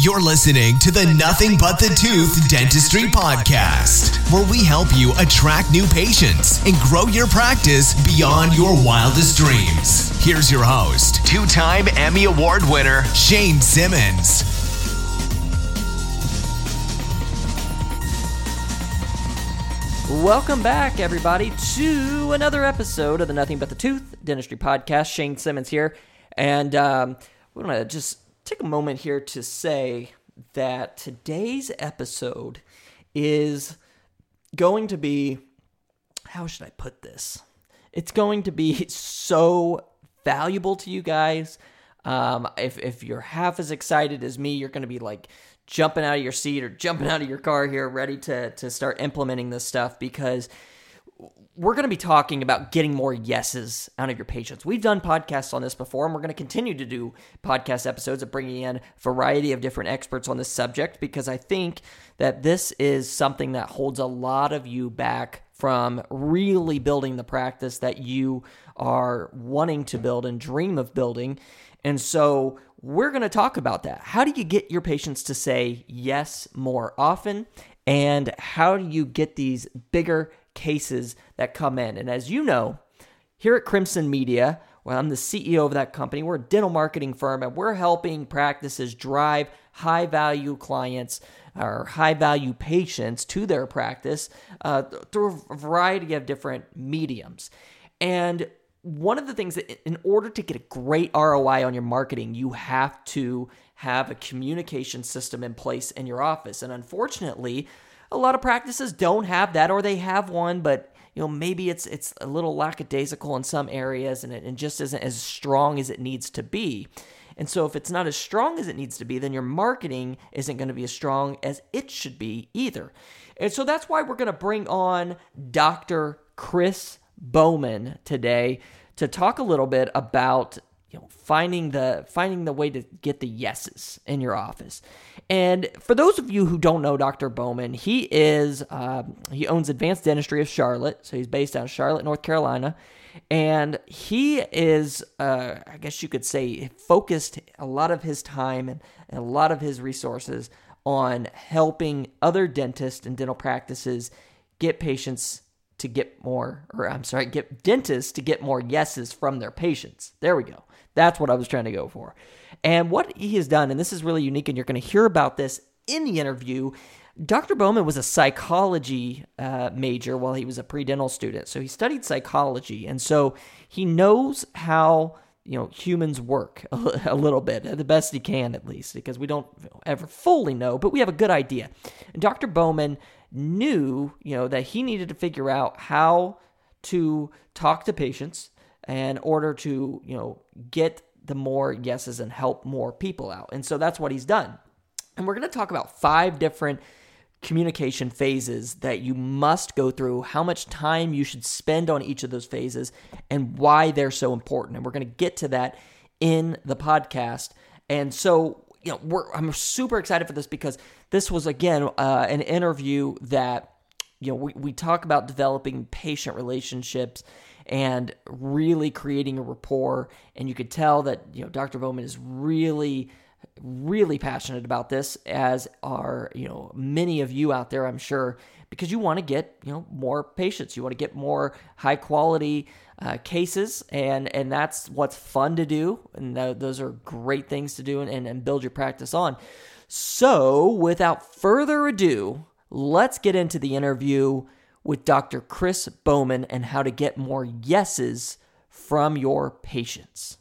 You're listening to the Nothing But the Tooth Dentistry Podcast, where we help you attract new patients and grow your practice beyond your wildest dreams. Here's your host, two time Emmy Award winner, Shane Simmons. Welcome back, everybody, to another episode of the Nothing But the Tooth Dentistry Podcast. Shane Simmons here. And um, we want to just take a moment here to say that today's episode is going to be how should I put this? It's going to be so valuable to you guys. Um, if, if you're half as excited as me, you're going to be like jumping out of your seat or jumping out of your car here, ready to, to start implementing this stuff because we're going to be talking about getting more yeses out of your patients. We've done podcasts on this before, and we're going to continue to do podcast episodes of bringing in a variety of different experts on this subject because I think that this is something that holds a lot of you back from really building the practice that you are wanting to build and dream of building. And so we're going to talk about that. How do you get your patients to say yes more often? And how do you get these bigger cases that come in. And as you know, here at Crimson Media, well, I'm the CEO of that company. We're a dental marketing firm and we're helping practices drive high value clients or high value patients to their practice uh, through a variety of different mediums. And one of the things that, in order to get a great ROI on your marketing, you have to have a communication system in place in your office. And unfortunately, a lot of practices don't have that, or they have one, but you know maybe it's it's a little lackadaisical in some areas, and it and just isn't as strong as it needs to be. And so, if it's not as strong as it needs to be, then your marketing isn't going to be as strong as it should be either. And so, that's why we're going to bring on Dr. Chris Bowman today to talk a little bit about you know finding the finding the way to get the yeses in your office. And for those of you who don't know dr bowman he is uh, he owns advanced dentistry of charlotte. So he's based out of charlotte north carolina. And he is uh, i guess you could say focused a lot of his time and, and a lot of his resources on helping other dentists and dental practices get patients to get more or i'm sorry get dentists to get more yeses from their patients. There we go that's what I was trying to go for. And what he has done, and this is really unique, and you're going to hear about this in the interview. Dr. Bowman was a psychology uh, major while he was a pre dental student. So he studied psychology. And so he knows how you know humans work a little bit the best he can at least because we don't ever fully know but we have a good idea and dr bowman knew you know that he needed to figure out how to talk to patients in order to, you know, get the more yeses and help more people out. And so that's what he's done. And we're going to talk about five different communication phases that you must go through, how much time you should spend on each of those phases, and why they're so important. And we're going to get to that in the podcast. And so, you know, I'm super excited for this because this was, again, uh, an interview that, you know, we, we talk about developing patient relationships and really creating a rapport. And you could tell that you know Dr. Bowman is really really passionate about this as are you know many of you out there i'm sure because you want to get you know more patients you want to get more high quality uh, cases and and that's what's fun to do and th- those are great things to do and, and, and build your practice on so without further ado let's get into the interview with Dr. Chris Bowman and how to get more yeses from your patients.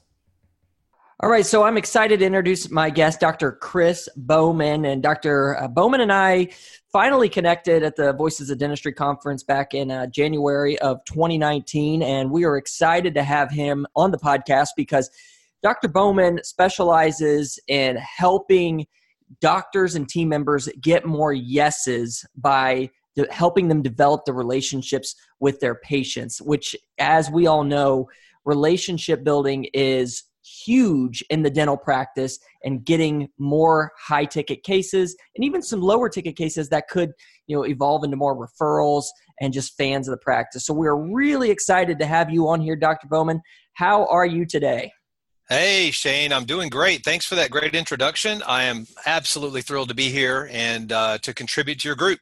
All right, so I'm excited to introduce my guest, Dr. Chris Bowman. And Dr. Uh, Bowman and I finally connected at the Voices of Dentistry conference back in uh, January of 2019. And we are excited to have him on the podcast because Dr. Bowman specializes in helping doctors and team members get more yeses by helping them develop the relationships with their patients, which, as we all know, relationship building is huge in the dental practice and getting more high ticket cases and even some lower ticket cases that could you know evolve into more referrals and just fans of the practice so we're really excited to have you on here dr bowman how are you today Hey, Shane, I'm doing great. Thanks for that great introduction. I am absolutely thrilled to be here and uh, to contribute to your group.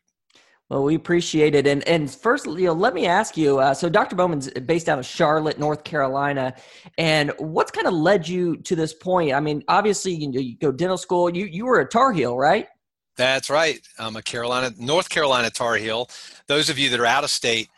Well, we appreciate it. And and first, you know, let me ask you. Uh, so, Dr. Bowman's based out of Charlotte, North Carolina, and what's kind of led you to this point? I mean, obviously, you, know, you go dental school. You you were a Tar Heel, right? That's right. I'm a Carolina, North Carolina Tar Heel. Those of you that are out of state,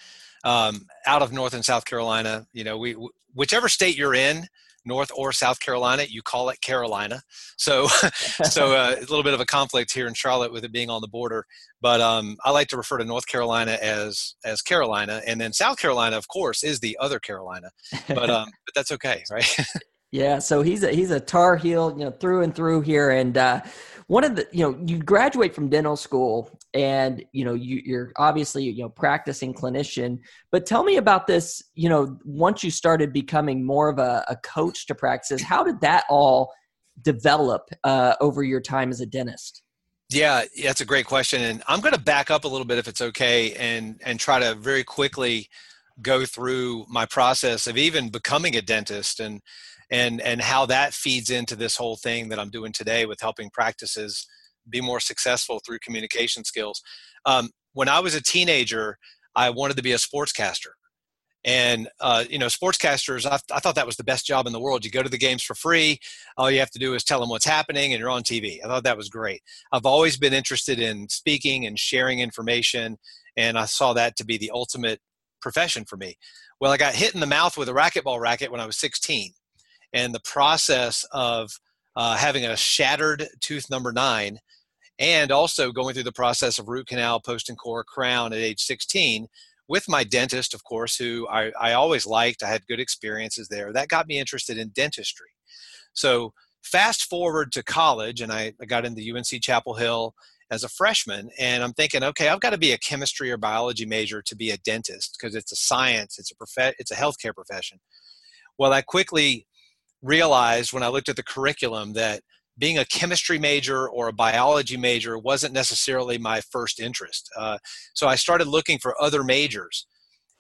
um, out of North and South Carolina, you know, we whichever state you're in, North or South Carolina, you call it Carolina. So, so uh, a little bit of a conflict here in Charlotte with it being on the border. But um, I like to refer to North Carolina as as Carolina, and then South Carolina, of course, is the other Carolina. But um, but that's okay, right? yeah. So he's a he's a Tar Heel, you know, through and through here, and. Uh, one of the you know you graduate from dental school and you know you, you're obviously you know practicing clinician but tell me about this you know once you started becoming more of a, a coach to practices how did that all develop uh, over your time as a dentist yeah that's a great question and i'm going to back up a little bit if it's okay and and try to very quickly go through my process of even becoming a dentist and and and how that feeds into this whole thing that I'm doing today with helping practices be more successful through communication skills. Um, when I was a teenager, I wanted to be a sportscaster. And uh, you know, sportscasters, I, I, thought that was the best job in the world. You go to the games for free. All you have to do is tell them what's happening, and you're on TV. I thought that was great. I've always been interested in speaking and sharing information, and I saw that to be the ultimate profession for me. Well, I got hit in the mouth with a racquetball racket when I was 16, and the process of uh, having a shattered tooth number nine and also going through the process of root canal, post and core, crown at age 16 with my dentist, of course, who I, I always liked. I had good experiences there. That got me interested in dentistry. So fast forward to college, and I, I got into UNC Chapel Hill as a freshman, and I'm thinking, okay, I've got to be a chemistry or biology major to be a dentist because it's a science, it's a prof- it's a healthcare profession. Well, I quickly realized when I looked at the curriculum that being a chemistry major or a biology major wasn't necessarily my first interest. Uh, so I started looking for other majors.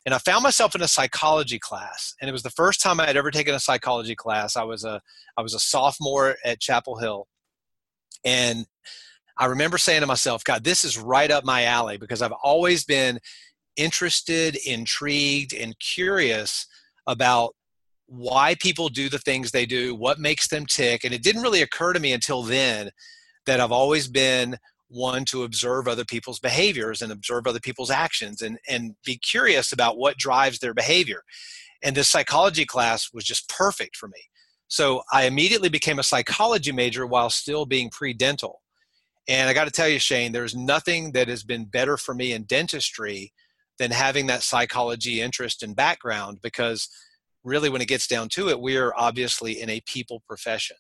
And I found myself in a psychology class, and it was the first time I had ever taken a psychology class. I was a I was a sophomore at Chapel Hill, and I remember saying to myself, "God, this is right up my alley," because I've always been interested, intrigued, and curious about why people do the things they do, what makes them tick. And it didn't really occur to me until then that I've always been one to observe other people's behaviors and observe other people's actions and, and be curious about what drives their behavior. And this psychology class was just perfect for me. So I immediately became a psychology major while still being pre dental. And I got to tell you, Shane, there's nothing that has been better for me in dentistry than having that psychology interest and background because really when it gets down to it we are obviously in a people profession.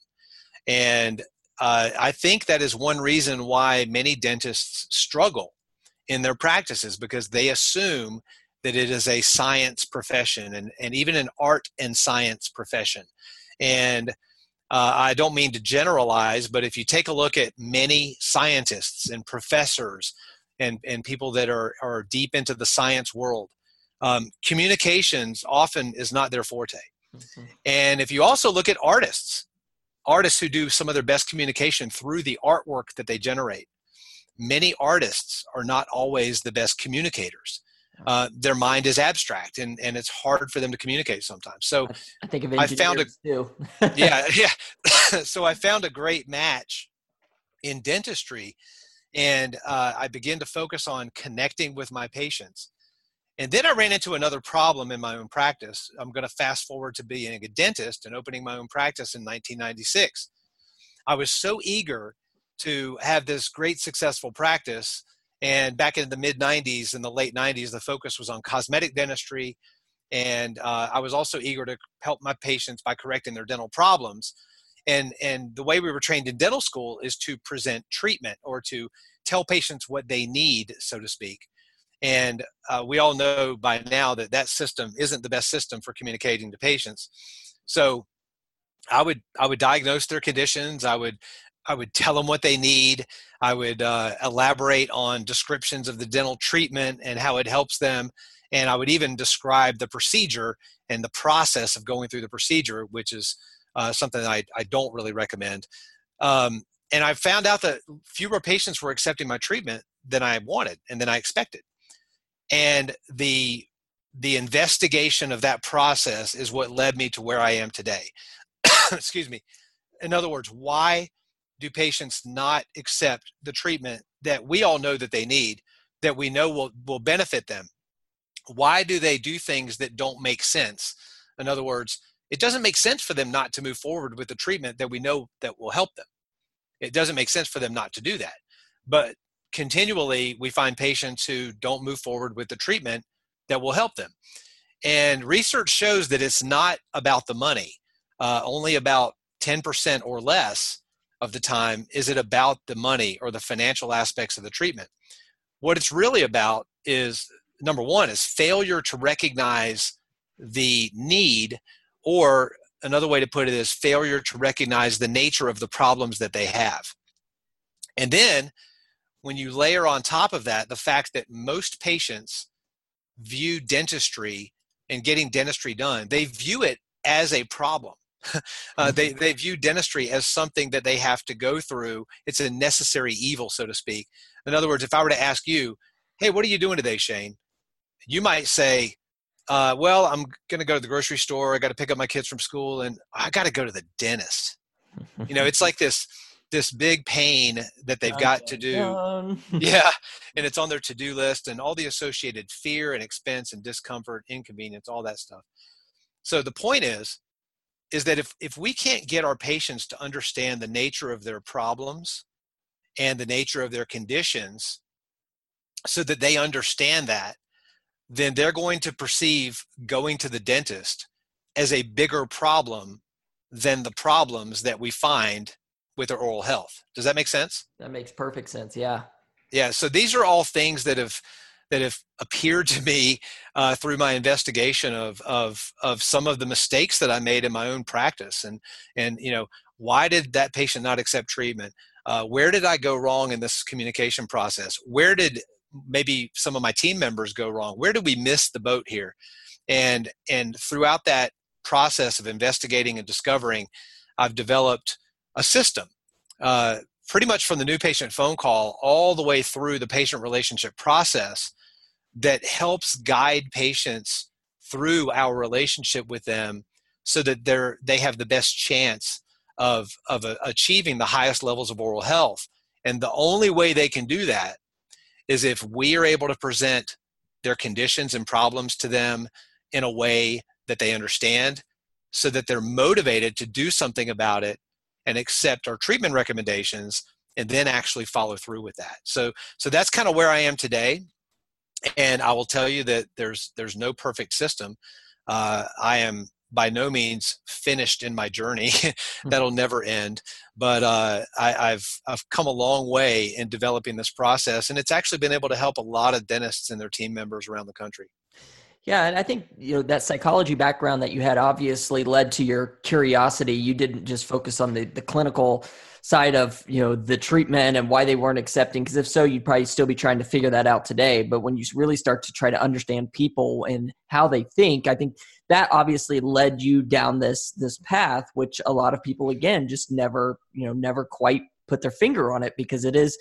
And uh, i think that is one reason why many dentists struggle in their practices because they assume that it is a science profession and, and even an art and science profession. And uh, I don't mean to generalize, but if you take a look at many scientists and professors and, and people that are, are deep into the science world, um, communications often is not their forte. Mm-hmm. And if you also look at artists, artists who do some of their best communication through the artwork that they generate, many artists are not always the best communicators. Uh, their mind is abstract and, and it's hard for them to communicate sometimes. So I think of I found a, too. yeah, yeah. so I found a great match in dentistry and uh, I began to focus on connecting with my patients and then I ran into another problem in my own practice. I'm going to fast forward to being a dentist and opening my own practice in 1996. I was so eager to have this great successful practice. And back in the mid 90s and the late 90s, the focus was on cosmetic dentistry. And uh, I was also eager to help my patients by correcting their dental problems. And, and the way we were trained in dental school is to present treatment or to tell patients what they need, so to speak. And uh, we all know by now that that system isn't the best system for communicating to patients. So I would I would diagnose their conditions. I would I would tell them what they need. I would uh, elaborate on descriptions of the dental treatment and how it helps them. And I would even describe the procedure and the process of going through the procedure, which is uh, something that I, I don't really recommend. Um, and I found out that fewer patients were accepting my treatment than I wanted and than I expected. And the the investigation of that process is what led me to where I am today. Excuse me. In other words, why do patients not accept the treatment that we all know that they need, that we know will, will benefit them? Why do they do things that don't make sense? In other words, it doesn't make sense for them not to move forward with the treatment that we know that will help them. It doesn't make sense for them not to do that. But continually, we find patients who don't move forward with the treatment that will help them. And research shows that it's not about the money. Uh, only about 10% or less of the time is it about the money or the financial aspects of the treatment. What it's really about is number one is failure to recognize the need or another way to put it is failure to recognize the nature of the problems that they have. And then when you layer on top of that the fact that most patients view dentistry and getting dentistry done, they view it as a problem. uh, they, they view dentistry as something that they have to go through. It's a necessary evil, so to speak. In other words, if I were to ask you, hey, what are you doing today, Shane? You might say, uh, well, I'm going to go to the grocery store. I got to pick up my kids from school, and I got to go to the dentist. you know, it's like this this big pain that they've got to do. yeah, and it's on their to do list, and all the associated fear and expense and discomfort, inconvenience, all that stuff. So the point is, is that if if we can't get our patients to understand the nature of their problems and the nature of their conditions, so that they understand that then they're going to perceive going to the dentist as a bigger problem than the problems that we find with our oral health. Does that make sense? That makes perfect sense. Yeah. Yeah. So these are all things that have that have appeared to me uh, through my investigation of of of some of the mistakes that I made in my own practice, and and you know why did that patient not accept treatment? Uh, where did I go wrong in this communication process? Where did maybe some of my team members go wrong where did we miss the boat here and and throughout that process of investigating and discovering i've developed a system uh, pretty much from the new patient phone call all the way through the patient relationship process that helps guide patients through our relationship with them so that they're they have the best chance of of uh, achieving the highest levels of oral health. And the only way they can do that is if we are able to present their conditions and problems to them in a way that they understand so that they're motivated to do something about it and accept our treatment recommendations and then actually follow through with that so so that's kind of where i am today and i will tell you that there's there's no perfect system uh, i am by no means finished in my journey. Hmm. That'll never end. But uh, I, have I've come a long way in developing this process, and it's actually been able to help a lot of dentists and their team members around the country. Yeah, and I think you know that psychology background that you had obviously led to your curiosity. You didn't just focus on the the clinical side of you know the treatment and why they weren't accepting because if so you'd probably still be trying to figure that out today but when you really start to try to understand people and how they think i think that obviously led you down this this path which a lot of people again just never you know never quite put their finger on it because it is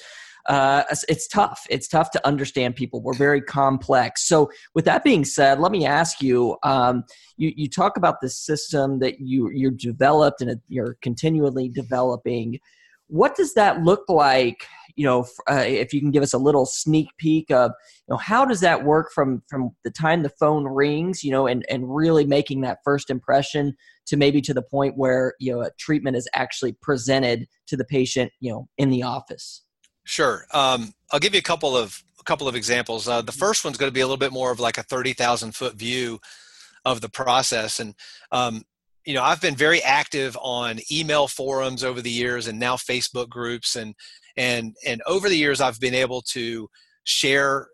uh, it's tough. It's tough to understand people. We're very complex. So, with that being said, let me ask you: um, you, you talk about the system that you you're developed and you're continually developing. What does that look like? You know, uh, if you can give us a little sneak peek of, you know, how does that work from from the time the phone rings, you know, and and really making that first impression to maybe to the point where you know a treatment is actually presented to the patient, you know, in the office. Sure. Um, I'll give you a couple of a couple of examples. Uh, the first one's going to be a little bit more of like a thirty thousand foot view of the process, and um, you know I've been very active on email forums over the years, and now Facebook groups, and and and over the years I've been able to share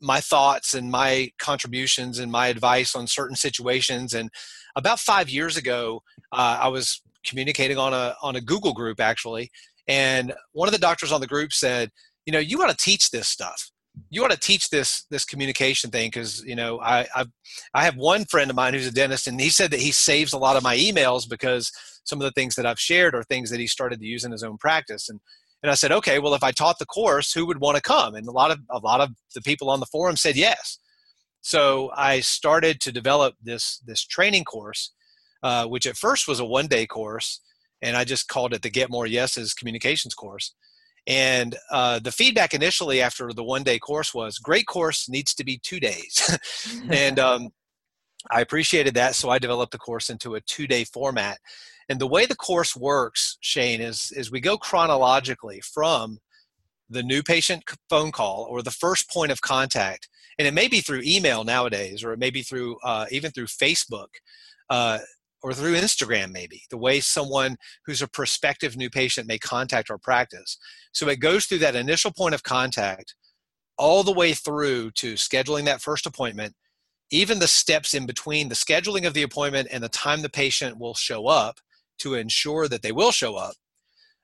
my thoughts and my contributions and my advice on certain situations. And about five years ago, uh, I was communicating on a on a Google group actually, and one of the doctors on the group said, you know, you want to teach this stuff. you ought to teach this this communication thing because you know I I've, I have one friend of mine who's a dentist and he said that he saves a lot of my emails because some of the things that I've shared are things that he started to use in his own practice. And and I said okay well if I taught the course who would want to come? And a lot of a lot of the people on the forum said yes. So I started to develop this this training course uh, which at first was a one day course and I just called it the Get More Yeses communications course and uh, the feedback initially after the one day course was great course needs to be two days. and um, I appreciated that. So I developed the course into a two day format. And the way the course works, Shane, is, is we go chronologically from the new patient phone call or the first point of contact. And it may be through email nowadays, or it may be through uh, even through Facebook. Uh, or through Instagram, maybe, the way someone who's a prospective new patient may contact our practice. So it goes through that initial point of contact all the way through to scheduling that first appointment, even the steps in between the scheduling of the appointment and the time the patient will show up to ensure that they will show up.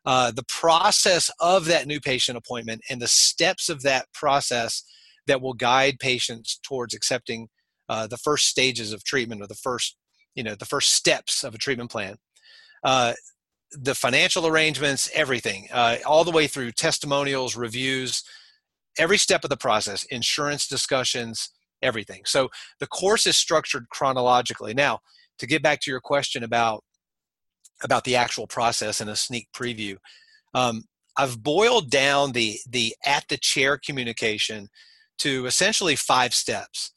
Uh, the process of that new patient appointment and the steps of that process that will guide patients towards accepting uh, the first stages of treatment or the first you know the first steps of a treatment plan uh, the financial arrangements everything uh, all the way through testimonials reviews every step of the process insurance discussions everything. So the course is structured chronologically. Now to get back to your question about about the actual process and a sneak preview um, i've boiled down the the at the chair communication to essentially five steps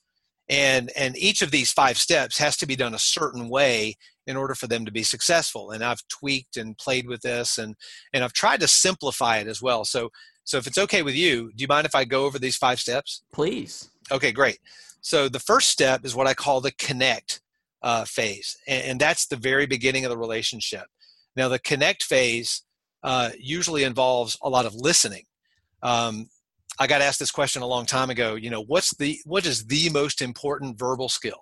and and each of these five steps has to be done a certain way in order for them to be successful. And i've tweaked and played with this and and i've tried to simplify it as well. So so if it's okay with you do you mind if i go over these five steps? Please. Okay great. So the first step is what i call the connect uh, phase and, and, that's the very beginning of the relationship. Now the connect phase uh, usually involves a lot of listening. Um, I got asked this question a long time ago. You know, what's the what is the most important verbal skill?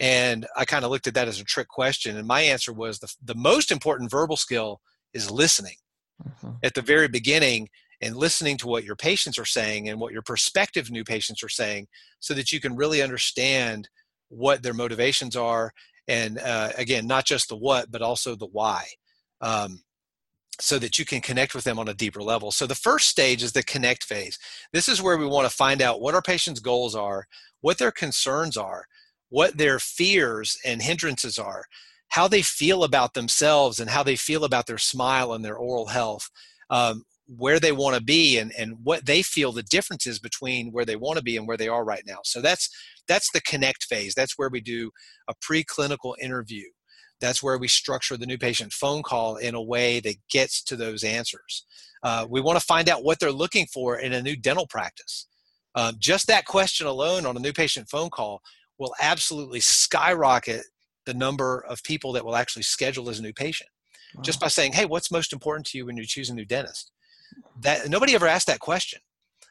And I kind of looked at that as a trick question, and my answer was the the most important verbal skill is listening mm-hmm. at the very beginning and listening to what your patients are saying and what your prospective new patients are saying, so that you can really understand what their motivations are, and uh, again, not just the what, but also the why. Um, so that you can connect with them on a deeper level. So the first stage is the connect phase. This is where we want to find out what our patients' goals are, what their concerns are, what their fears and hindrances are, how they feel about themselves and how they feel about their smile and their oral health, um, where they want to be and, and what they feel the differences between where they want to be and where they are right now. So that's that's the connect phase. That's where we do a preclinical interview that's where we structure the new patient phone call in a way that gets to those answers. Uh, we want to find out what they're looking for in a new dental practice. Um, just that question alone on a new patient phone call will absolutely skyrocket the number of people that will actually schedule as a new patient. Wow. Just by saying, "Hey, what's most important to you when you choose a new dentist?" That nobody ever asked that question.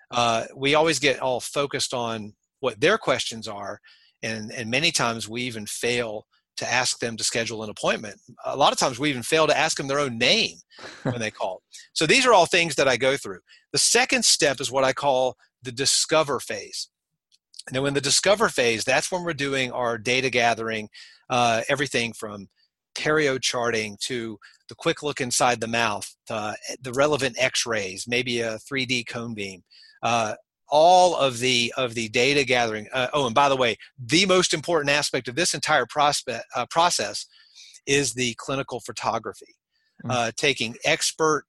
Uh, we always get all focused on what their questions are, and and many times we even fail to ask them to schedule an appointment. A lot of times we even fail to ask them their own name when they call. So these are all things that I go through. The second step is what I call the discover phase. Now, in the discover phase, that's when we're doing our data gathering, uh, everything from perio charting to the quick look inside the mouth, uh, the relevant x-rays, maybe a 3D cone beam, uh, all of the of the data gathering. Uh, oh, and by the way, the most important aspect of this entire prospect, uh, process is the clinical photography, mm-hmm. uh, taking expert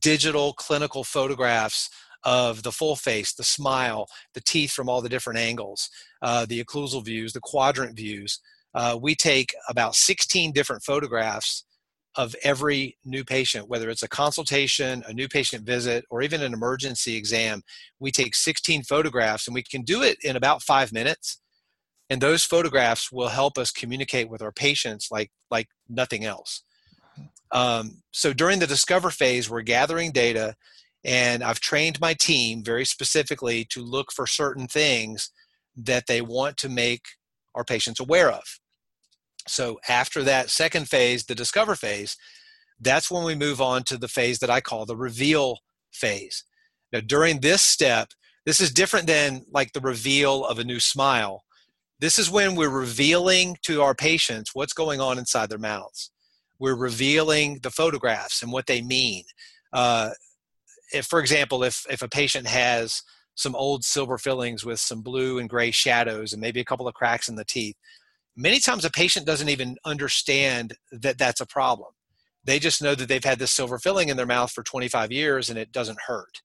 digital clinical photographs of the full face, the smile, the teeth from all the different angles, uh, the occlusal views, the quadrant views. Uh, we take about 16 different photographs of every new patient, whether it's a consultation, a new patient visit, or even an emergency exam. We take 16 photographs and we can do it in about five minutes. And those photographs will help us communicate with our patients like, like nothing else. Um, so during the discover phase, we're gathering data, and I've trained my team very specifically to look for certain things that they want to make our patients aware of. So after that second phase, the discover phase, that's when we move on to the phase that I call the reveal phase. Now, during this step, This is different than like the reveal of a new smile. This is when we're revealing to our patients what's going on inside their mouths. We're revealing the photographs and what they mean. Uh, if, for example, if, if a patient has some old silver fillings with some blue and gray shadows and maybe a couple of cracks in the teeth, many times a patient doesn't even understand that that's a problem. They just know that they've had this silver filling in their mouth for 25 years and it doesn't hurt.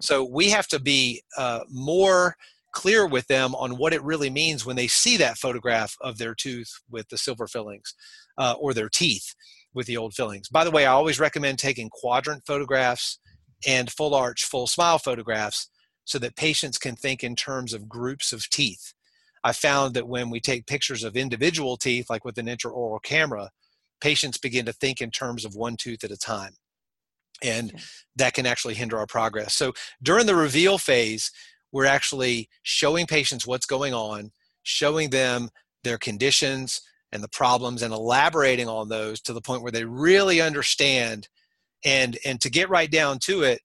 So we have to be uh, more clear with them on what it really means when they see that photograph of their tooth with the silver fillings uh, or their teeth with the old fillings. By the way, I always recommend taking quadrant photographs and full arch, full smile photographs so that patients can think in terms of groups of teeth. I found that when we take pictures of individual teeth, like with an intraoral camera, patients begin to think in terms of one tooth at a time. And that can actually hinder our progress. So during the reveal phase, we're actually showing patients what's going on, showing them their conditions and the problems, and elaborating on those to the point where they really understand. And, and to get right down to it,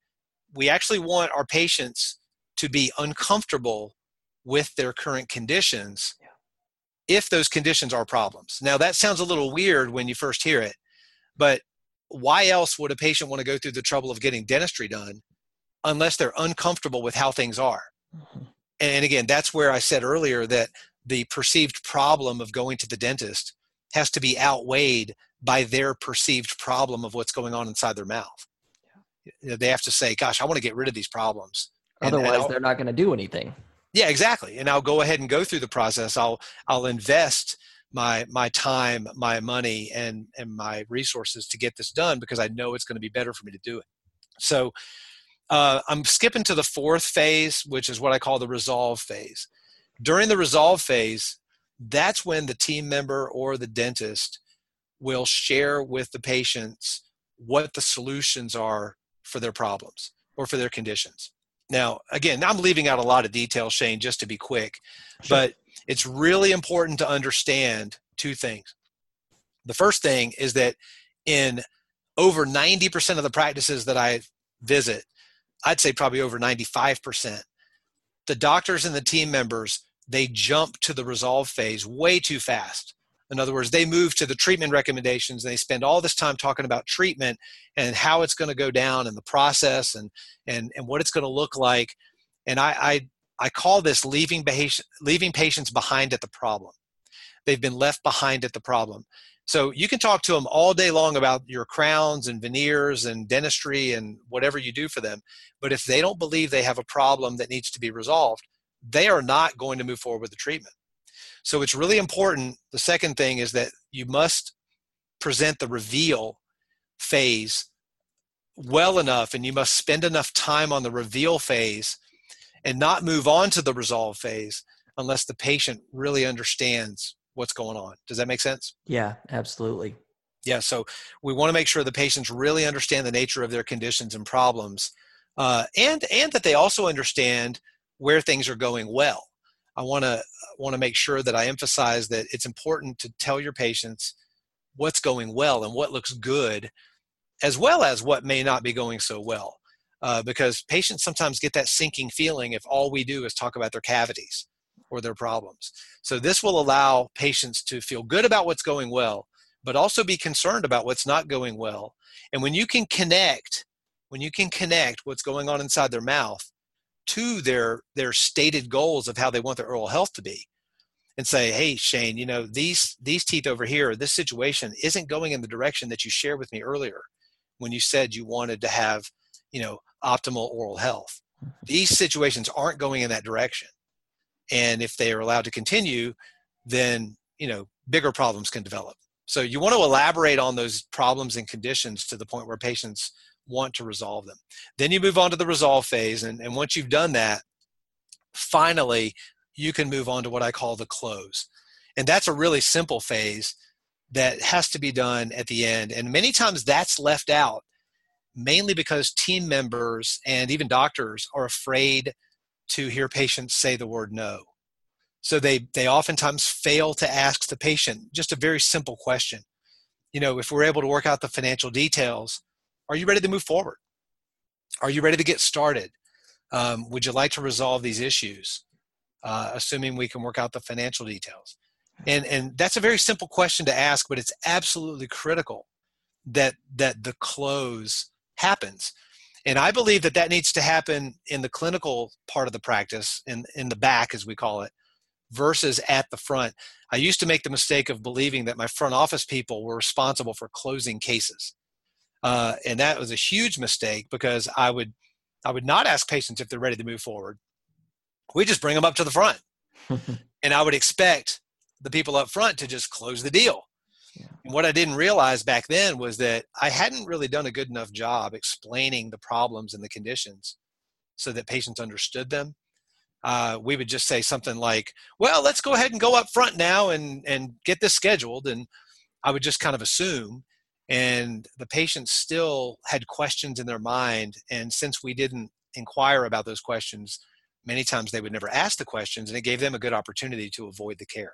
we actually want our patients to be uncomfortable with their current conditions if those conditions are problems. Now, that sounds a little weird when you first hear it, but why else would a patient want to go through the trouble of getting dentistry done unless they're uncomfortable with how things are? Mm-hmm. And again, that's where I said earlier that the perceived problem of going to the dentist has to be outweighed by their perceived problem of what's going on inside their mouth. Yeah. They have to say, gosh, I want to get rid of these problems. Otherwise, and, and they're not going to do anything. Yeah, exactly. And I'll go ahead and go through the process. I'll I'll invest my my time, my money, and and my resources to get this done because I know it's going to be better for me to do it. So uh, I'm skipping to the fourth phase, which is what I call the resolve phase. During the resolve phase, that's when the team member or the dentist will share with the patients what the solutions are for their problems or for their conditions. Now, again, I'm leaving out a lot of details, Shane, just to be quick, sure. but it's really important to understand two things. The first thing is that in over 90% of the practices that I visit, I'd say probably over 95%, the doctors and the team members, they jump to the resolve phase way too fast. In other words, they move to the treatment recommendations and they spend all this time talking about treatment and how it's going to go down and the process and and and what it's going to look like. And I I, I call this leaving patient, leaving patients behind at the problem. They've been left behind at the problem. So you can talk to them all day long about your crowns and veneers and dentistry and whatever you do for them. But if they don't believe they have a problem that needs to be resolved, they are not going to move forward with the treatment. So it's really important. The second thing is that you must present the reveal phase well enough and you must spend enough time on the reveal phase and not move on to the resolve phase unless the patient really understands what's going on. Does that make sense? Yeah, absolutely. Yeah, so we want to make sure the patients really understand the nature of their conditions and problems, uh, and and that they also understand where things are going well. I want to want to make sure that I emphasize that it's important to tell your patients what's going well and what looks good, as well as what may not be going so well. Uh, because patients sometimes get that sinking feeling if all we do is talk about their cavities or their problems. So this will allow patients to feel good about what's going well, but also be concerned about what's not going well. And when you can connect, when you can connect what's going on inside their mouth to their their stated goals of how they want their oral health to be and say hey shane you know these these teeth over here this situation isn't going in the direction that you shared with me earlier when you said you wanted to have you know optimal oral health. These situations aren't going in that direction. And if they are allowed to continue then you know bigger problems can develop. So you want to elaborate on those problems and conditions to the point where patients want to resolve them. Then you move on to the resolve phase. And, and once you've done that, finally, you can move on to what I call the close. And that's a really simple phase that has to be done at the end. And many times that's left out, mainly because team members and even doctors are afraid to hear patients say the word no. So they, they oftentimes fail to ask the patient just a very simple question. You know, if we're able to work out the financial details, are you ready to move forward? Are you ready to get started? Um, would you like to resolve these issues? Uh, assuming we can work out the financial details. And, and that's a very simple question to ask, but it's absolutely critical that, that the close happens. And I believe that that needs to happen in the clinical part of the practice, in, in the back, as we call it, versus at the front. I used to make the mistake of believing that my front office people were responsible for closing cases. Uh, and that was a huge mistake because I would, I would not ask patients if they're ready to move forward. We just bring them up to the front. and I would expect the people up front to just close the deal. Yeah. And what I didn't realize back then was that I hadn't really done a good enough job explaining the problems and the conditions so that patients understood them. Uh, we would just say something like, "Well, let's go ahead and go up front now and and get this scheduled," and I would just kind of assume. And the patients still had questions in their mind, and since we didn't inquire about those questions, many times they would never ask the questions, and it gave them a good opportunity to avoid the care.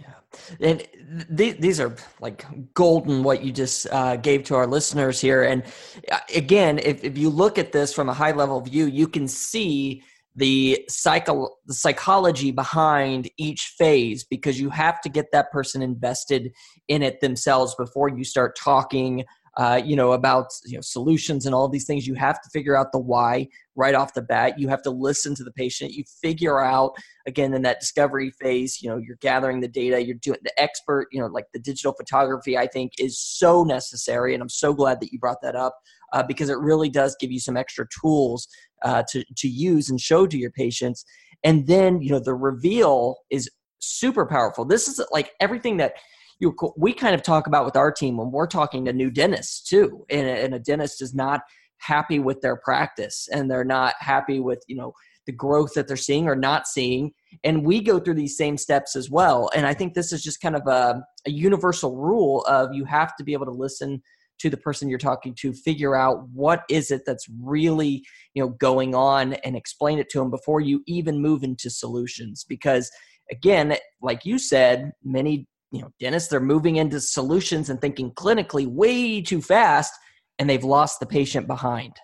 Yeah, and th- these are like golden what you just uh, gave to our listeners here. And uh, again, if, if you look at this from a high level view, you can see the psycho the psychology behind each phase because you have to get that person invested in it themselves before you start talking uh, you know about you know solutions and all these things. You have to figure out the why right off the bat. You have to listen to the patient. You figure out again in that discovery phase you know you're gathering the data you're doing the expert you know like the digital photography i think is so necessary and i'm so glad that you brought that up uh, because it really does give you some extra tools uh, to, to use and show to your patients. And then you know the reveal is super powerful. This is like everything that you we kind of talk about with our team when we're talking to new dentists too. And, and a dentist is not happy with their practice and they're not happy with you know the growth that they're seeing or not seeing. And we go through these same steps as well. And i think this is just kind of a, a universal rule of you have to be able to listen to the person you're talking to figure out what is it that's really you know going on and explain it to them before you even move into solutions. Because again like you said many you know dentists they're moving into solutions and thinking clinically way too fast and they've lost the patient behind.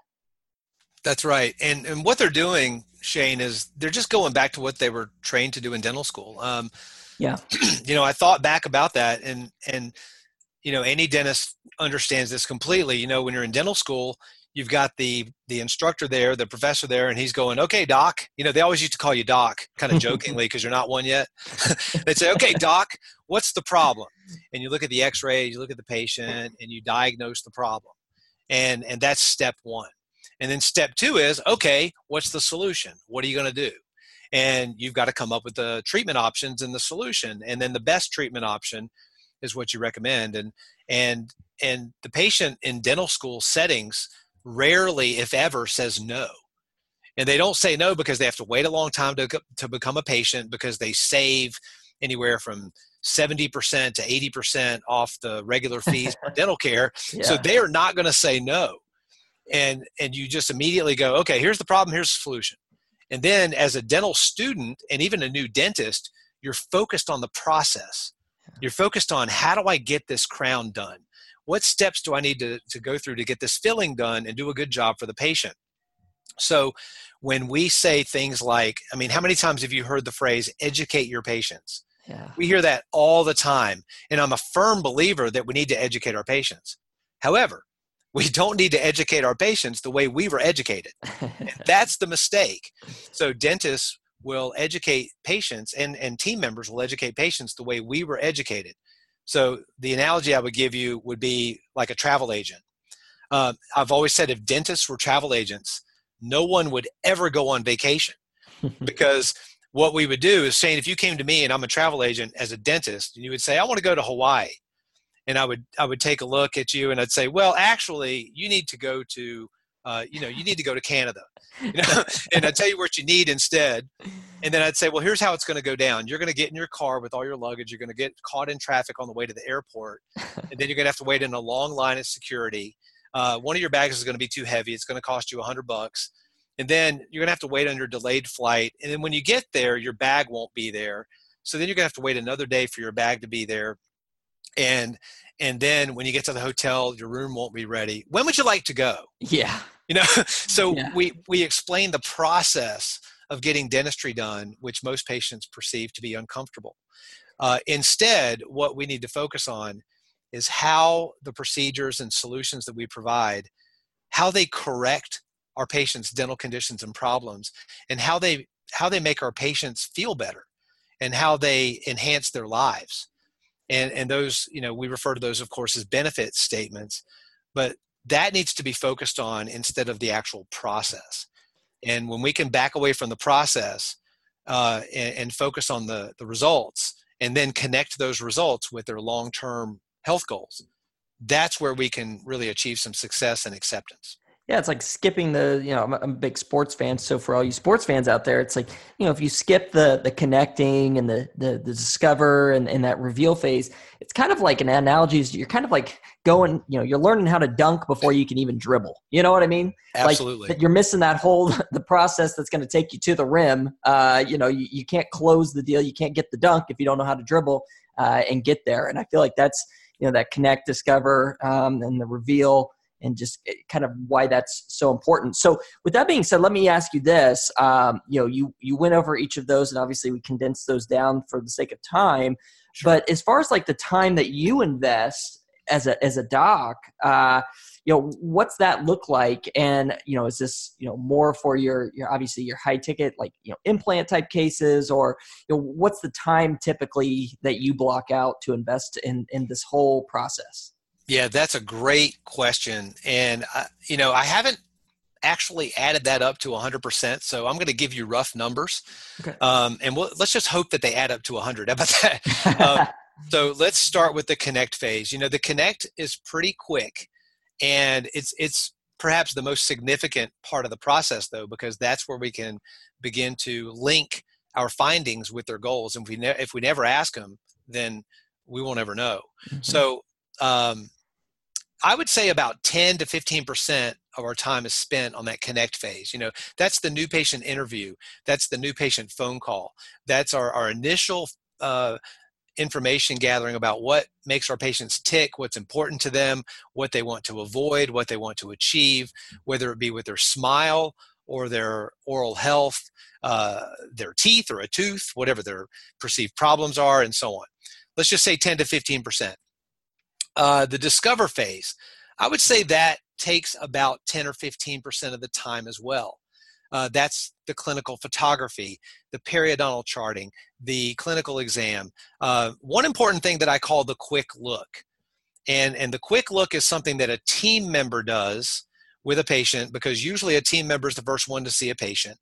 That's right. And and what they're doing shane is they're just going back to what they were trained to do in dental school. Um, yeah. you know i thought back about that and and you know any dentist understands this completely you know when you're in dental school you've got the the instructor there the professor there and he's going okay doc you know they always used to call you doc kind of jokingly because you're not one yet. They'd say okay doc what's the problem? And you look at the x-ray you look at the patient and you diagnose the problem. And and that's step one. And then step two is okay what's the solution? What are you going to do? And you've got to come up with the treatment options and the solution. And then the best treatment option is what you recommend and and and the patient in dental school settings rarely, if ever, says no. And they don't say no because they have to wait a long time to, to become a patient because they save anywhere from 70% to 80% off the regular fees for dental care. Yeah. So they are not going to say no. And, and you just immediately go, okay, here's the problem, here's the solution. And then as a dental student and even a new dentist, you're focused on the process. You're focused on how do I get this crown done? what steps do I need to, to go through to get this filling done and do a good job for the patient? So when we say things like, I mean, how many times have you heard the phrase educate your patients? Yeah. We hear that all the time. And I'm a firm believer that we need to educate our patients. However, we don't need to educate our patients the way we were educated. that's the mistake. So dentists will educate patients and, and team members will educate patients the way we were educated. So the analogy I would give you would be like a travel agent. Uh, I've always said if dentists were travel agents, no one would ever go on vacation because what we would do is saying if you came to me and I'm a travel agent as a dentist and you would say I want to go to Hawaii and I would I would take a look at you and I'd say well actually you need to go to uh, you know, you need to go to Canada, you know, and I tell you what you need instead. And then I'd say, well, here's how it's going to go down. You're going to get in your car with all your luggage. You're going to get caught in traffic on the way to the airport, and then you're going to have to wait in a long line at security. Uh, one of your bags is going to be too heavy. It's going to cost you a hundred bucks, and then you're going to have to wait on your delayed flight. And then when you get there, your bag won't be there. So then you're going to have to wait another day for your bag to be there. And and then when you get to the hotel, your room won't be ready. When would you like to go? Yeah you know so yeah. we we explain the process of getting dentistry done which most patients perceive to be uncomfortable uh, instead what we need to focus on is how the procedures and solutions that we provide how they correct our patients dental conditions and problems and how they how they make our patients feel better and how they enhance their lives and and those you know we refer to those of course as benefit statements but that needs to be focused on instead of the actual process. And when we can back away from the process uh, and, and focus on the the results and then connect those results with their long-term health goals that's where we can really achieve some success and acceptance yeah, it's like skipping the, you know, I'm a, I'm a big sports fan. So for all you sports fans out there, it's like, you know, if you skip the the connecting and the the, the discover and, and that reveal phase, it's kind of like an analogy is you're kind of like going, you know, you're learning how to dunk before you can even dribble. You know what I mean? Absolutely. Like you're missing that whole the process that's going to take you to the rim. Uh, you know, you, you can't close the deal. You can't get the dunk if you don't know how to dribble uh, and get there. And I feel like that's, you know, that connect, discover, um, and the reveal and just eh, kind of why that's so important. So, with that being said, let me ask you this: um, you know, you you went over each of those, and obviously we condensed those down for the sake of time. Sure. But as far as like the time that you invest as a as a doc, uh, you know, what's that look like? And you know, is this you know more for your your obviously your high ticket like you know implant type cases, or you know, what's the time typically that you block out to invest in in this whole process? Yeah, that's a great question. And, uh, you know, I haven't actually added that up to 100%. So I'm going to give you rough numbers. Okay. Um, and we'll, let's just hope that they add up to 100. How about that? um, so let's start with the connect phase. You know, the connect is pretty quick and it's, it's perhaps the most significant part of the process though, because that's where we can begin to link our findings with their goals. And if we, ne- if we never ask them, then we won't ever know. Mm-hmm. So, um, I would say about 10 to 15% of our time is spent on that connect phase. You know, that's the new patient interview, that's the new patient phone call, that's our, our initial uh, information gathering about what makes our patients tick, what's important to them, what they want to avoid, what they want to achieve, whether it be with their smile or their oral health, uh, their teeth or a tooth, whatever their perceived problems are, and so on. Let's just say 10 to 15 percent. Uh, the discover phase, I would say that takes about 10 or 15% of the time as well. Uh, that's the clinical photography, the periodontal charting, the clinical exam. Uh, one important thing that I call the quick look. And, and the quick look is something that a team member does with a patient because usually a team member is the first one to see a patient.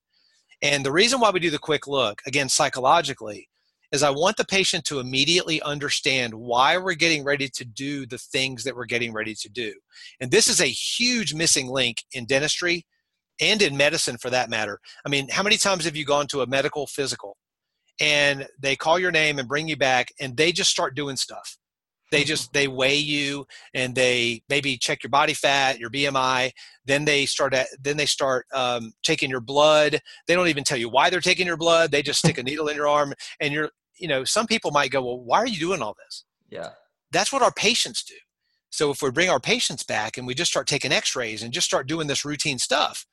And the reason why we do the quick look, again, psychologically, is I want the patient to immediately understand why we're getting ready to do the things that we're getting ready to do. And this is a huge missing link in dentistry and in medicine for that matter. I mean, how many times have you gone to a medical physical and they call your name and bring you back and they just start doing stuff? They just they weigh you and they maybe check your body fat, your BMI. Then they start at, then they start um, taking your blood. They don't even tell you why they're taking your blood. They just stick a needle in your arm, and you're you know, some people might go, well, why are you doing all this? Yeah. That's what our patients do. So if we bring our patients back and we just start taking x-rays and just start doing this routine stuff,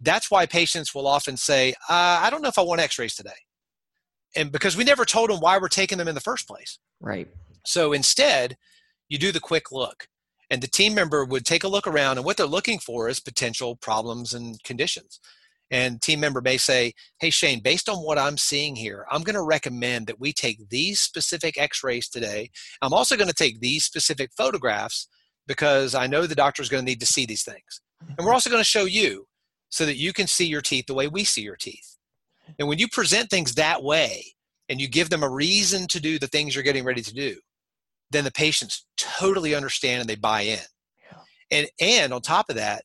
that's why patients will often say, uh, I don't know if I want x-rays today. And because we never told them why we're taking them in the first place. Right. So instead, you do the quick look and the team member would take a look around and what they're looking for is potential problems and conditions. And team member may say hey shane based on what i'm seeing here i'm going to recommend that we take these specific x-rays today. I'm also going to take these specific photographs because i know the doctor is going to need to see these things. And we're mm-hmm. also going to show you so that you can see your teeth the way we see your teeth. And when you present things that way and you give them a reason to do the things you're getting ready to do then the patients totally understand and they buy in. And and on top of that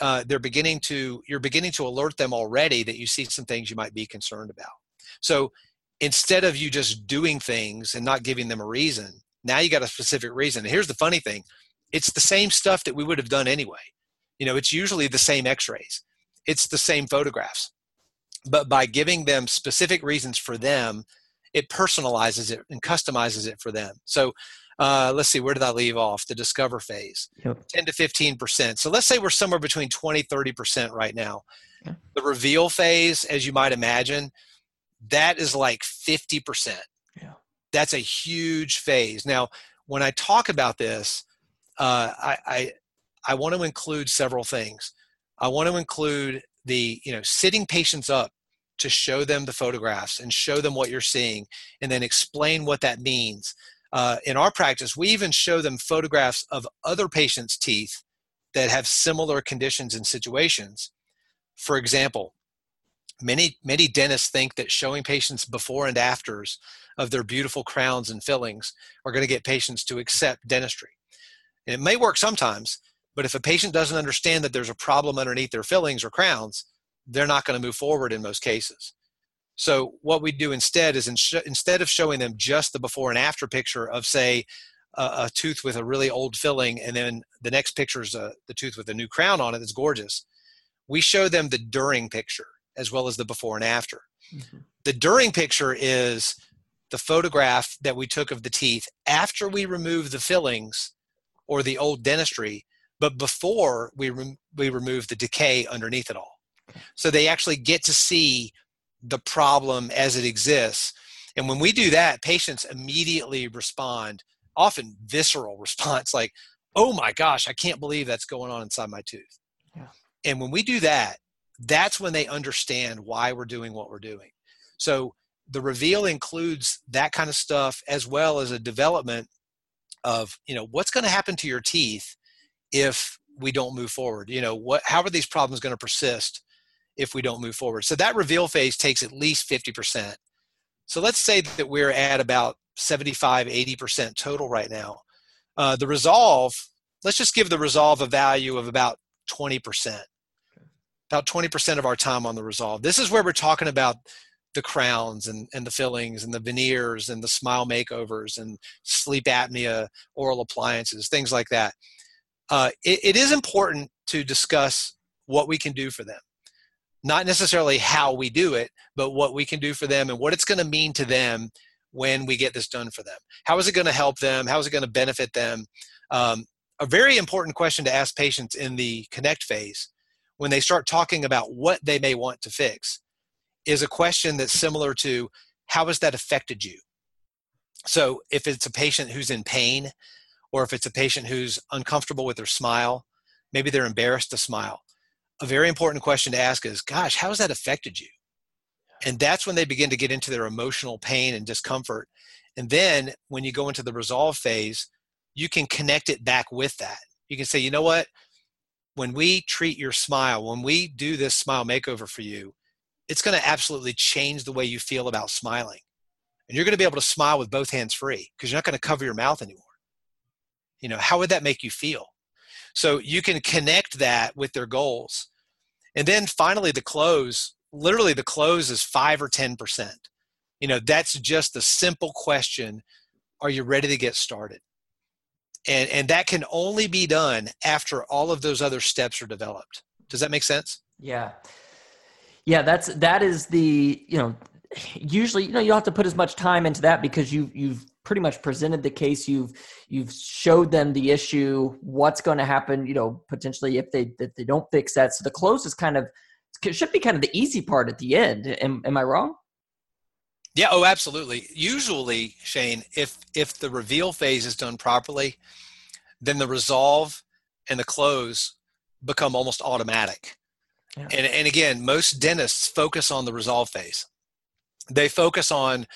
uh, they're beginning to you're beginning to alert them already that you see some things you might be concerned about. So instead of you just doing things and not giving them a reason now you got a specific reason. And here's the funny thing it's the same stuff that we would have done anyway. You know it's usually the same x-rays. It's the same photographs. But by giving them specific reasons for them it personalizes it and customizes it for them. So uh, let's see, where did I leave off? The discover phase, Yep. 10 to 15%. So let's say we're somewhere between 20, 30% right now. Yeah. The reveal phase, as you might imagine, that is like 50%. Yeah. That's a huge phase. Now, when I talk about this, uh, I, I, I want to include several things. I want to include the, you know, sitting patients up to show them the photographs and show them what you're seeing and then explain what that means. Uh, in our practice, we even show them photographs of other patients' teeth that have similar conditions and situations. For example, many many dentists think that showing patients before and afters of their beautiful crowns and fillings are going to get patients to accept dentistry. And it may work sometimes, but if a patient doesn't understand that there's a problem underneath their fillings or crowns, they're not going to move forward in most cases. So what we do instead is instead of showing them just the before and after picture of say a, a tooth with a really old filling and then the next picture is a, the tooth with a new crown on it that's gorgeous, we show them the during picture as well as the before and after. Mhm. The during picture is the photograph that we took of the teeth after we remove the fillings or the old dentistry, but before we rem- we remove the decay underneath it all. So they actually get to see the problem as it exists. And when we do that, patients immediately respond, often visceral response, like, oh my gosh, I can't believe that's going on inside my tooth. Yeah. And when we do that, that's when they understand why we're doing what we're doing. So the reveal includes that kind of stuff as well as a development of, you know, what's going to happen to your teeth if we don't move forward? You know, what how are these problems going to persist if we don't move forward? So that reveal phase takes at least 50%. So let's say that we're at about 75, 80% total right now. Uh, the resolve, let's just give the resolve a value of about 20%. About 20% of our time on the resolve. This is where we're talking about the crowns and, and the fillings and the veneers and the smile makeovers and sleep apnea, oral appliances, things like that. Uh, it, it is important to discuss what we can do for them. Not necessarily how we do it, but what we can do for them and what it's going to mean to them when we get this done for them. How is it going to help them? How is it going to benefit them? Um, a very important question to ask patients in the connect phase when they start talking about what they may want to fix is a question that's similar to how has that affected you? So if it's a patient who's in pain, or if it's a patient who's uncomfortable with their smile, maybe they're embarrassed to smile. A very important question to ask is, gosh, how has that affected you? And that's when they begin to get into their emotional pain and discomfort. And then when you go into the resolve phase, you can connect it back with that. You can say, you know what? When we treat your smile, when we do this smile makeover for you, it's going to absolutely change the way you feel about smiling. And you're going to be able to smile with both hands free because you're not going to cover your mouth anymore. You know, how would that make you feel? So you can connect that with their goals. And then finally, the close literally, the close is five or 10%. You know, that's just the simple question Are you ready to get started? And, and that can only be done after all of those other steps are developed. Does that make sense? Yeah. Yeah, that's that is the, you know, usually, you know, you don't have to put as much time into that because you you've pretty much presented the case, you've you've showed them the issue, what's going to happen, you know, potentially if they if they don't fix that. So the close is kind of it should be kind of the easy part at the end. Am, am I wrong? Yeah, oh absolutely. Usually, Shane, if if the reveal phase is done properly, then the resolve and the close become almost automatic. Yeah. And and again, most dentists focus on the resolve phase. They focus on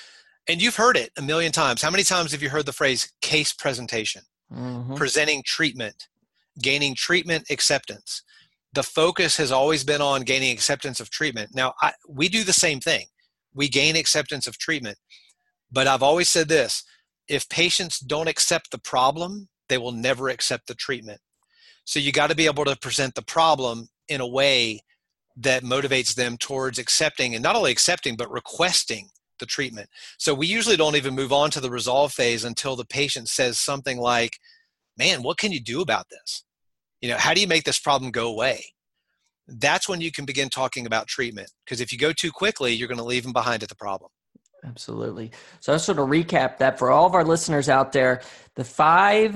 and you've heard it a million times. How many times have you heard the phrase case presentation? Mhm. Presenting treatment, gaining treatment acceptance. The focus has always been on gaining acceptance of treatment. Now, I, we do the same thing. We gain acceptance of treatment. But I've always said this if patients don't accept the problem, they will never accept the treatment. So you got to be able to present the problem in a way that motivates them towards accepting and not only accepting, but requesting the treatment. So we usually don't even move on to the resolve phase until the patient says something like, Man, what can you do about this? You know, how do you make this problem go away? That's when you can begin talking about treatment. Because if you go too quickly, you're going to leave them behind at the problem. Absolutely. So I sort of recap that for all of our listeners out there, the five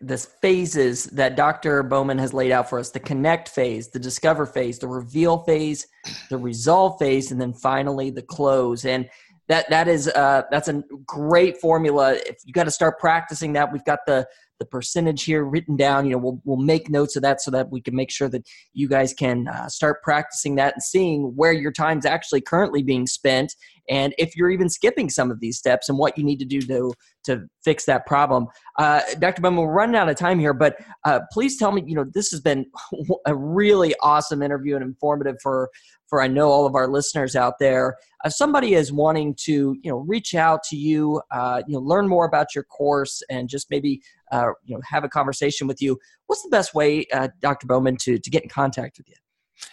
the phases that Dr. Bowman has laid out for us, the connect phase, the discover phase, the reveal phase, the resolve phase, and then finally the close. And that that is uh, that's a great formula. If you got to start practicing that, we've got the the percentage here written down. You know, we'll we'll make notes of that so that we can make sure that you guys can uh, start practicing that and seeing where your time's actually currently being spent, and if you're even skipping some of these steps and what you need to do to to fix that problem. Uh, Dr. Bowman, we're running out of time here, but uh, please tell me. You know, this has been a really awesome interview and informative for for I know all of our listeners out there. If somebody is wanting to, you know, reach out to you, uh, you know, learn more about your course, and just maybe, uh, you know, have a conversation with you, what's the best way, uh, Dr. Bowman, to to get in contact with you?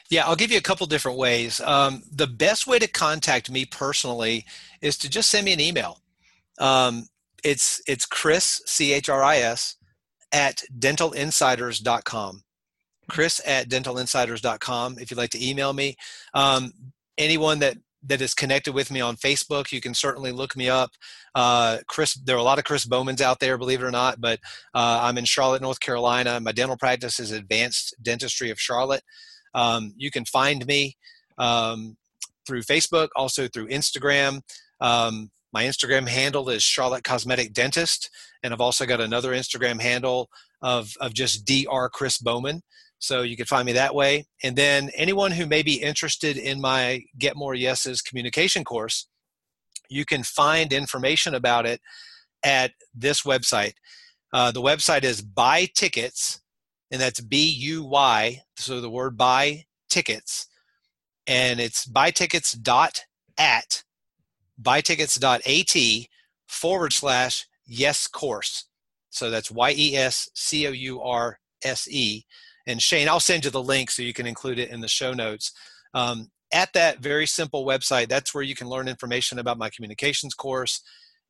Yeah, I'll give you a couple different ways. Um, the best way to contact me personally is to just send me an email. Um, it's it's Chris C H R I S at dentalinsiders.com chris at dentalinsiders.com if you'd like to email me. Um, anyone that that is connected with me on Facebook, you can certainly look me up. Uh, Chris, there are a lot of Chris Bowmans out there, believe it or not, but uh, I'm in Charlotte, North Carolina. My dental practice is Advanced Dentistry of Charlotte. Um, you can find me um, through Facebook, also through Instagram. Um, my Instagram handle is Charlotte Cosmetic Dentist, and I've also got another Instagram handle of, of just Dr. Chris Bowman. So you can find me that way. And then anyone who may be interested in my Get More Yeses communication course, you can find information about it at this website. Uh, the website is buy tickets, and that's B U Y, so the word buy tickets. And it's buytickets dot at buytickets.at forward slash yes course. So that's Y E S C O U R S E and Shane, I'll send you the link so you can include it in the show notes. Um, at that very simple website, that's where you can learn information about my communications course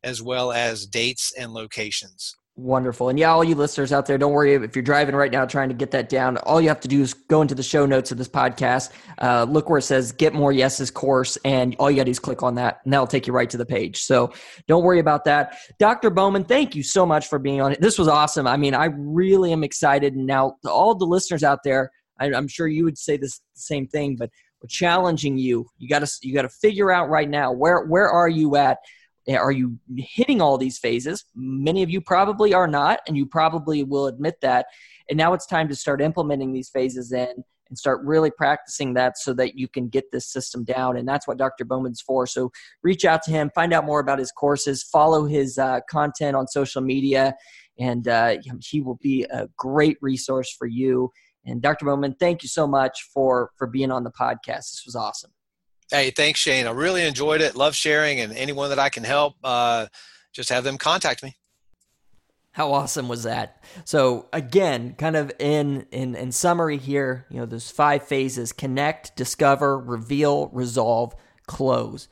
as well as dates and locations. Wonderful. And yeah, all you listeners out there, don't worry if you're driving right now trying to get that down. All you have to do is go into the show notes of this podcast, uh, look where it says Get More Yeses course, and all you got to do is click on that, and that'll take you right to the page. So don't worry about that. Dr. Bowman, thank you so much for being on it. This was awesome. I mean, I really am excited. Now, all the listeners out there, I, I'm sure you would say this same thing, but we're challenging you. You got to you got to figure out right now where where are you at are you hitting all these phases? Many of you probably are not, and you probably will admit that. And now it's time to start implementing these phases in and start really practicing that so that you can get this system down. And that's what Dr. Bowman's for. So reach out to him, find out more about his courses, follow his uh, content on social media, and uh, he will be a great resource for you. And Dr. Bowman, thank you so much for for being on the podcast. This was awesome. Hey, thanks, Shane. I really enjoyed it. Love sharing, and anyone that I can help, uh, just have them contact me. How awesome was that? So again, kind of in in in summary here, you know, there's five phases: connect, discover, reveal, resolve, close.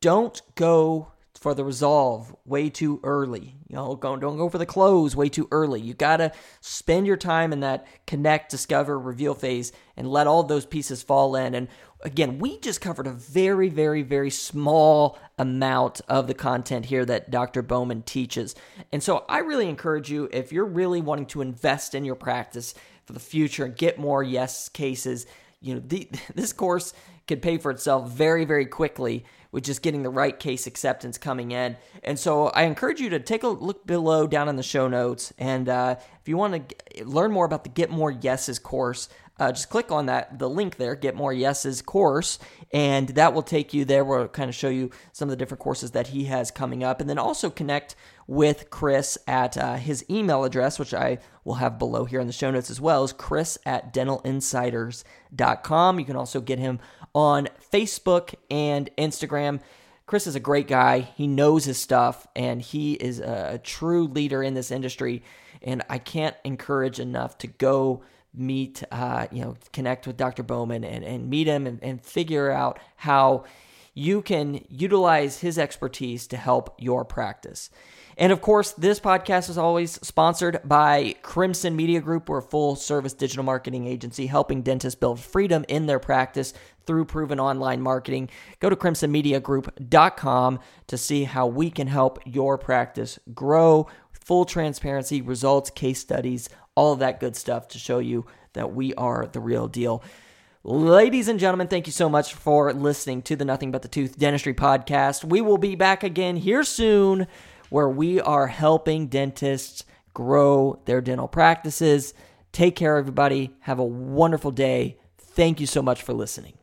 Don't go for the resolve way too early. You know, don't, don't go for the close way too early. You got to spend your time in that connect, discover, reveal phase and let all those pieces fall in. And again, we just covered a very, very, very small amount of the content here that Dr. Bowman teaches. And so I really encourage you, if you're really wanting to invest in your practice for the future and get more yes cases, you know, the, this course could pay for itself very, very quickly with just getting the right case acceptance coming in. And so I encourage you to take a look below down in the show notes. And uh, if you want to learn more about the Get More Yeses course, uh, just click on that the link there, Get More Yeses course, and that will take you there. We'll kind of show you some of the different courses that he has coming up, and then also connect with Chris at uh, his email address, which I will have below here in the show notes as well, is chris at dentalinsiders.com. You can also get him on Facebook and Instagram. Chris is a great guy. He knows his stuff, and he is a, true leader in this industry. And I can't encourage enough to go meet, uh, you know, connect with Dr. Bowman and, and meet him and, and figure out how you can utilize his expertise to help your practice. And of course, this podcast is always sponsored by Crimson Media Group. We're a full service digital marketing agency helping dentists build freedom in their practice through proven online marketing. Go to crimsonmediagroup.com to see how we can help your practice grow. Full transparency, results, case studies, all of that good stuff to show you that we are the real deal. Ladies and gentlemen, thank you so much for listening to the Nothing But the Tooth Dentistry podcast. We will be back again here soon where we are helping dentists grow their dental practices. Take care, everybody. Have a wonderful day. Thank you so much for listening.